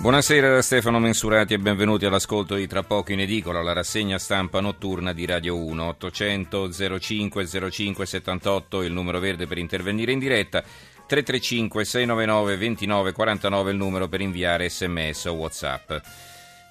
Buonasera da Stefano Mensurati e benvenuti all'ascolto di Tra poco in edicola, la rassegna stampa notturna di Radio 1. 800 05 05 78 il numero verde per intervenire in diretta. 335 699 29 49 il numero per inviare sms o whatsapp.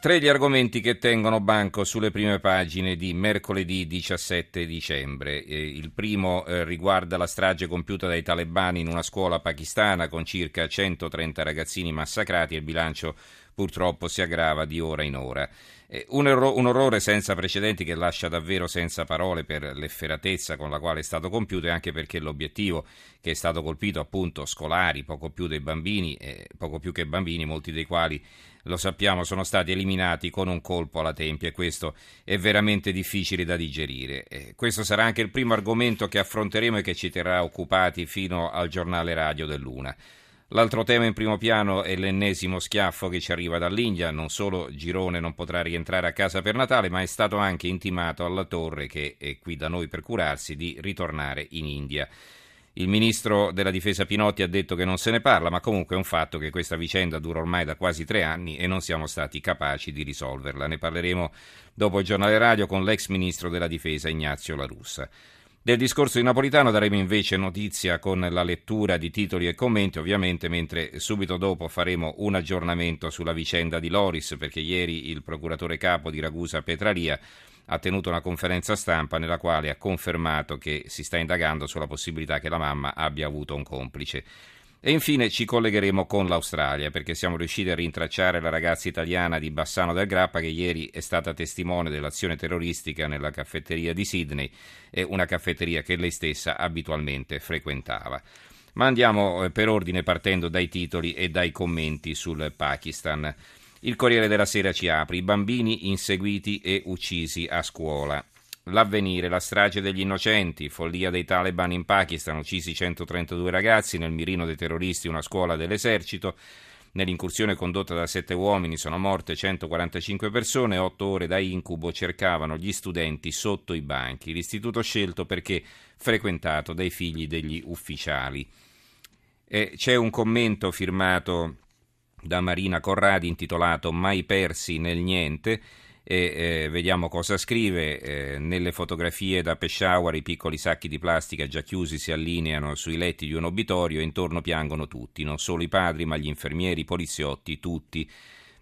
Tre gli argomenti che tengono banco sulle prime pagine di mercoledì 17 dicembre. Eh, il primo eh, riguarda la strage compiuta dai talebani in una scuola pakistana con circa 130 ragazzini massacrati e il bilancio purtroppo si aggrava di ora in ora. Eh, un, erro- un, orrore senza precedenti che lascia davvero senza parole per l'efferatezza con la quale è stato compiuto e anche perché l'obiettivo che è stato colpito appunto scolari, poco più dei bambini, eh, poco più che bambini, molti dei quali lo sappiamo, sono stati eliminati con un colpo alla tempia e questo è veramente difficile da digerire. Eh, questo sarà anche il primo argomento che affronteremo e che ci terrà occupati fino al giornale radio dell'Una. L'altro tema in primo piano è l'ennesimo schiaffo che ci arriva dall'India. Non solo Girone non potrà rientrare a casa per Natale, ma è stato anche intimato alla Torre, che è qui da noi per curarsi, di ritornare in India. Il ministro della difesa Pinotti ha detto che non se ne parla, ma comunque è un fatto che questa vicenda dura ormai da quasi tre anni e non siamo stati capaci di risolverla. Ne parleremo dopo il giornale radio con l'ex ministro della difesa Ignazio La Russa. Del discorso di Napolitano daremo invece notizia con la lettura di titoli e commenti, ovviamente, mentre subito dopo faremo un aggiornamento sulla vicenda di Loris, perché ieri il procuratore capo di Ragusa Petraria ha tenuto una conferenza stampa nella quale ha confermato che si sta indagando sulla possibilità che la mamma abbia avuto un complice. E infine ci collegheremo con l'Australia perché siamo riusciti a rintracciare la ragazza italiana di Bassano del Grappa che ieri è stata testimone dell'azione terroristica nella caffetteria di Sydney, una caffetteria che lei stessa abitualmente frequentava. Ma andiamo eh, per ordine partendo dai titoli e dai commenti sul Pakistan. Il Corriere della Sera ci apre i bambini inseguiti e uccisi a scuola. L'avvenire, la strage degli innocenti, follia dei talebani in Pakistan, uccisi 132 ragazzi, nel mirino dei terroristi una scuola dell'esercito. Nell'incursione condotta da sette uomini sono morte 145 persone, otto ore da incubo cercavano gli studenti sotto i banchi. L'istituto scelto perché frequentato dai figli degli ufficiali. E c'è un commento firmato da Marina Corradi intitolato Mai persi nel niente e eh, vediamo cosa scrive. Eh, nelle fotografie da Peshawar i piccoli sacchi di plastica già chiusi si allineano sui letti di un obitorio e intorno piangono tutti, non solo i padri ma gli infermieri, i poliziotti, tutti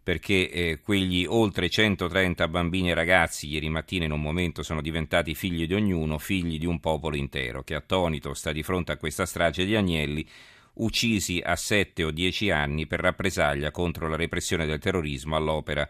perché eh, quegli oltre 130 bambini e ragazzi ieri mattina in un momento sono diventati figli di ognuno, figli di un popolo intero che attonito sta di fronte a questa strage di agnelli uccisi a 7 o 10 anni per rappresaglia contro la repressione del terrorismo all'opera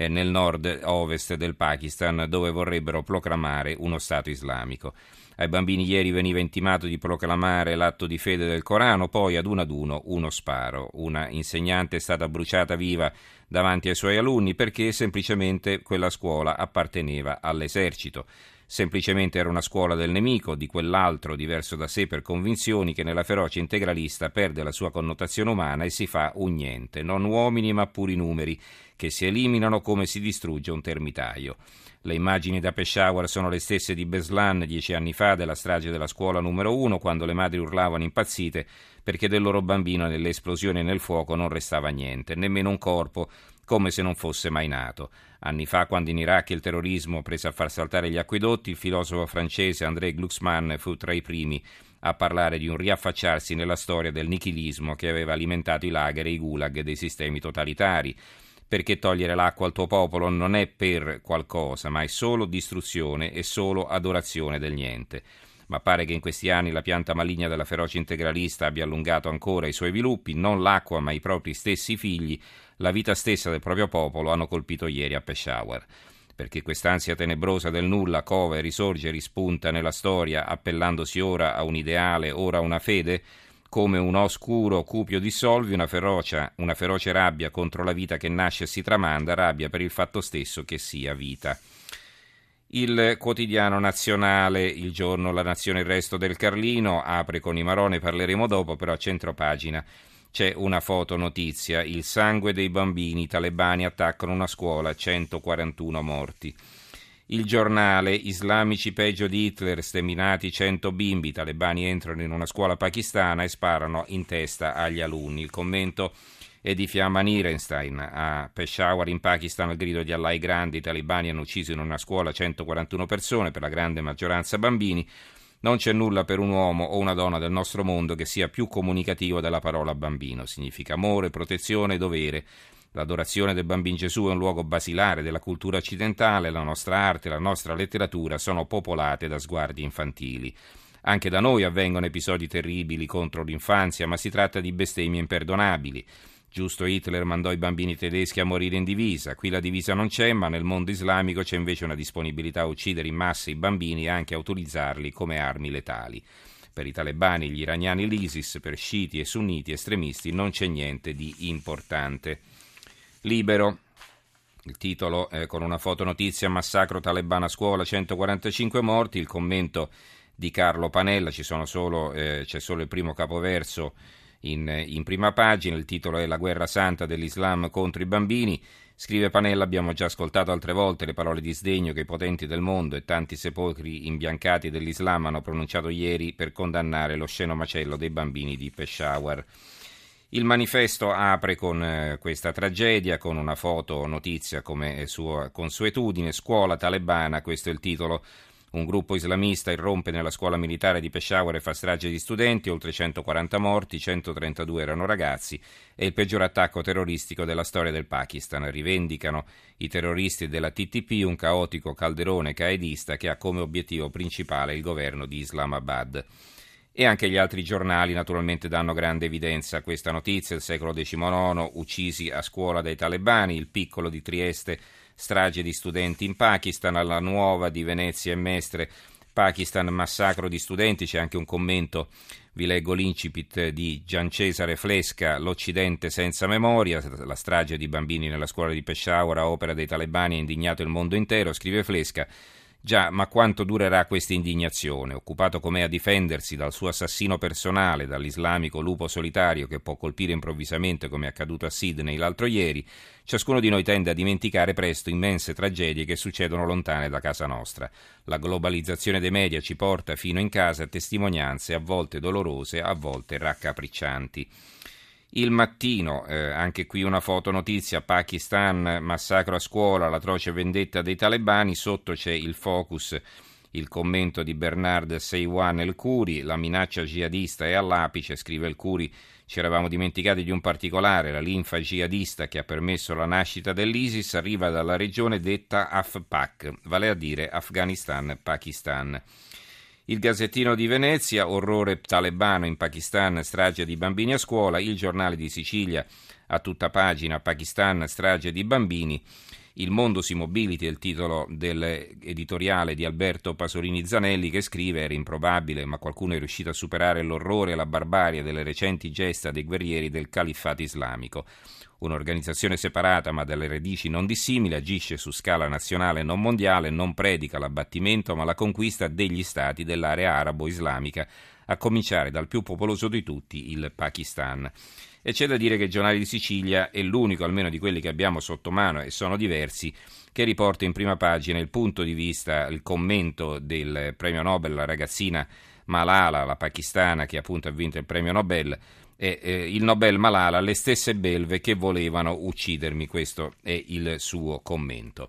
eh, nel nord-ovest del Pakistan dove vorrebbero proclamare uno Stato islamico. Ai bambini ieri veniva intimato di proclamare l'atto di fede del Corano, poi ad uno ad uno uno sparo. Una insegnante è stata bruciata viva davanti ai suoi alunni perché semplicemente quella scuola apparteneva all'esercito semplicemente era una scuola del nemico, di quell'altro diverso da sé per convinzioni che nella ferocia integralista perde la sua connotazione umana e si fa un niente, non uomini ma puri numeri, che si eliminano come si distrugge un termitaio. Le immagini da Peshawar sono le stesse di Beslan dieci anni fa della strage della scuola numero uno, quando le madri urlavano impazzite perché del loro bambino nelle esplosioni e nel fuoco non restava niente, nemmeno un corpo, come se non fosse mai nato. Anni fa, quando in Iraq il terrorismo prese a far saltare gli acquedotti, il filosofo francese André Glucksmann fu tra i primi a parlare di un riaffacciarsi nella storia del nichilismo che aveva alimentato i lager e i gulag dei sistemi totalitari perché togliere l'acqua al tuo popolo non è per qualcosa, ma è solo distruzione e solo adorazione del niente ma pare che in questi anni la pianta maligna della feroce integralista abbia allungato ancora i suoi viluppi, non l'acqua ma i propri stessi figli, la vita stessa del proprio popolo hanno colpito ieri a Peshawar. perché quest'ansia tenebrosa del nulla cova e risorge e rispunta nella storia, appellandosi ora a un ideale, ora a una fede, come un oscuro cupio dissolvi, una, ferocia, una feroce rabbia contro la vita che nasce e si tramanda, rabbia per il fatto stesso che sia vita. Il quotidiano nazionale, il giorno La Nazione il Resto del Carlino, apre con i Marone, parleremo dopo, però a centro pagina c'è una foto notizia, il sangue dei bambini, i talebani attaccano una scuola, 141 morti. Il giornale, islamici peggio di Hitler, sterminati 100 bimbi, i talebani entrano in una scuola pakistana e sparano in testa agli alunni. Il commento è di Fiamma Nirenstein. A Peshawar in Pakistan al grido di Allah grandi, i talebani hanno ucciso in una scuola 141 persone, per la grande maggioranza bambini. Non c'è nulla per un uomo o una donna del nostro mondo che sia più comunicativo della parola bambino. Significa amore, protezione e dovere. L'adorazione del bambino Gesù è un luogo basilare della cultura occidentale, la nostra arte, la nostra letteratura sono popolate da sguardi infantili. Anche da noi avvengono episodi terribili contro l'infanzia, ma si tratta di bestemmie imperdonabili. Giusto Hitler mandò i bambini tedeschi a morire in divisa, qui la divisa non c'è, ma nel mondo islamico c'è invece una disponibilità a uccidere in massa i bambini e anche a utilizzarli come armi letali. Per i talebani, gli iraniani l'ISIS, per sciiti e sunniti estremisti non c'è niente di importante. Libero. Il titolo eh, con una fotonotizia massacro talebano a scuola 145 morti, il commento di Carlo Panella, solo, eh, c'è solo il primo capoverso in, in, prima pagina, il titolo è La guerra santa dell'Islam contro i bambini. Scrive Panella, abbiamo già ascoltato altre volte le parole di sdegno che i potenti del mondo e tanti sepolcri imbiancati dell'Islam hanno pronunciato ieri per condannare lo sceno macello dei bambini di Peshawar. Il manifesto apre con eh, questa tragedia, con una foto notizia come sua consuetudine, scuola talebana, questo è il titolo. Un gruppo islamista irrompe nella scuola militare di Peshawar e fa strage di studenti, oltre 140 morti, 132 erano ragazzi, è il peggior attacco terroristico della storia del Pakistan. Rivendicano i terroristi della TTP un caotico calderone qaedista che ha come obiettivo principale il governo di Islamabad e anche gli altri giornali naturalmente danno grande evidenza a questa notizia. Il secolo XIX, uccisi a scuola dai talebani, il piccolo di Trieste, strage di studenti in Pakistan, alla nuova di Venezia e Mestre, Pakistan, massacro di studenti, c'è anche un commento, vi leggo l'incipit di Gian Cesare Flesca, l'Occidente senza memoria, la strage di bambini nella scuola di Peshawar opera dei talebani ha indignato il mondo intero, scrive Flesca. Già, ma quanto durerà questa indignazione? Occupato com'è a difendersi dal suo assassino personale, dall'islamico lupo solitario che può colpire improvvisamente come è accaduto a Sydney l'altro ieri, ciascuno di noi tende a dimenticare presto immense tragedie che succedono lontane da casa nostra. La globalizzazione dei media ci porta fino in casa testimonianze a volte dolorose, a volte raccapriccianti. Il mattino, eh, anche qui una fotonotizia, Pakistan, massacro a scuola, l'atroce vendetta dei talebani, sotto c'è il focus, il commento di Bernard Seiwan El Curi, la minaccia jihadista è all'apice, scrive El Curi, ci eravamo dimenticati di un particolare, la linfa jihadista che ha permesso la nascita dell'ISIS arriva dalla regione detta AFPAC, vale a dire Afghanistan-Pakistan. Il Gazzettino di Venezia, orrore talebano in Pakistan, strage di bambini a scuola. Il giornale di Sicilia, a tutta pagina, Pakistan, strage di bambini. Il mondo si mobiliti è il titolo dell'editoriale di Alberto Pasolini Zanelli che scrive era improbabile ma qualcuno è riuscito a superare l'orrore e la barbarie delle recenti gesta dei guerrieri del califfato islamico. Un'organizzazione separata ma dalle radici non dissimili agisce su scala nazionale e non mondiale, non predica l'abbattimento ma la conquista degli stati dell'area arabo-islamica, a cominciare dal più popoloso di tutti, il Pakistan. E c'è da dire che il giornale di Sicilia è l'unico, almeno di quelli che abbiamo sotto mano e sono diversi, che riporta in prima pagina il punto di vista, il commento del premio Nobel, la ragazzina Malala, la pakistana che appunto ha vinto il premio Nobel, e eh, il Nobel Malala, le stesse belve che volevano uccidermi, questo è il suo commento.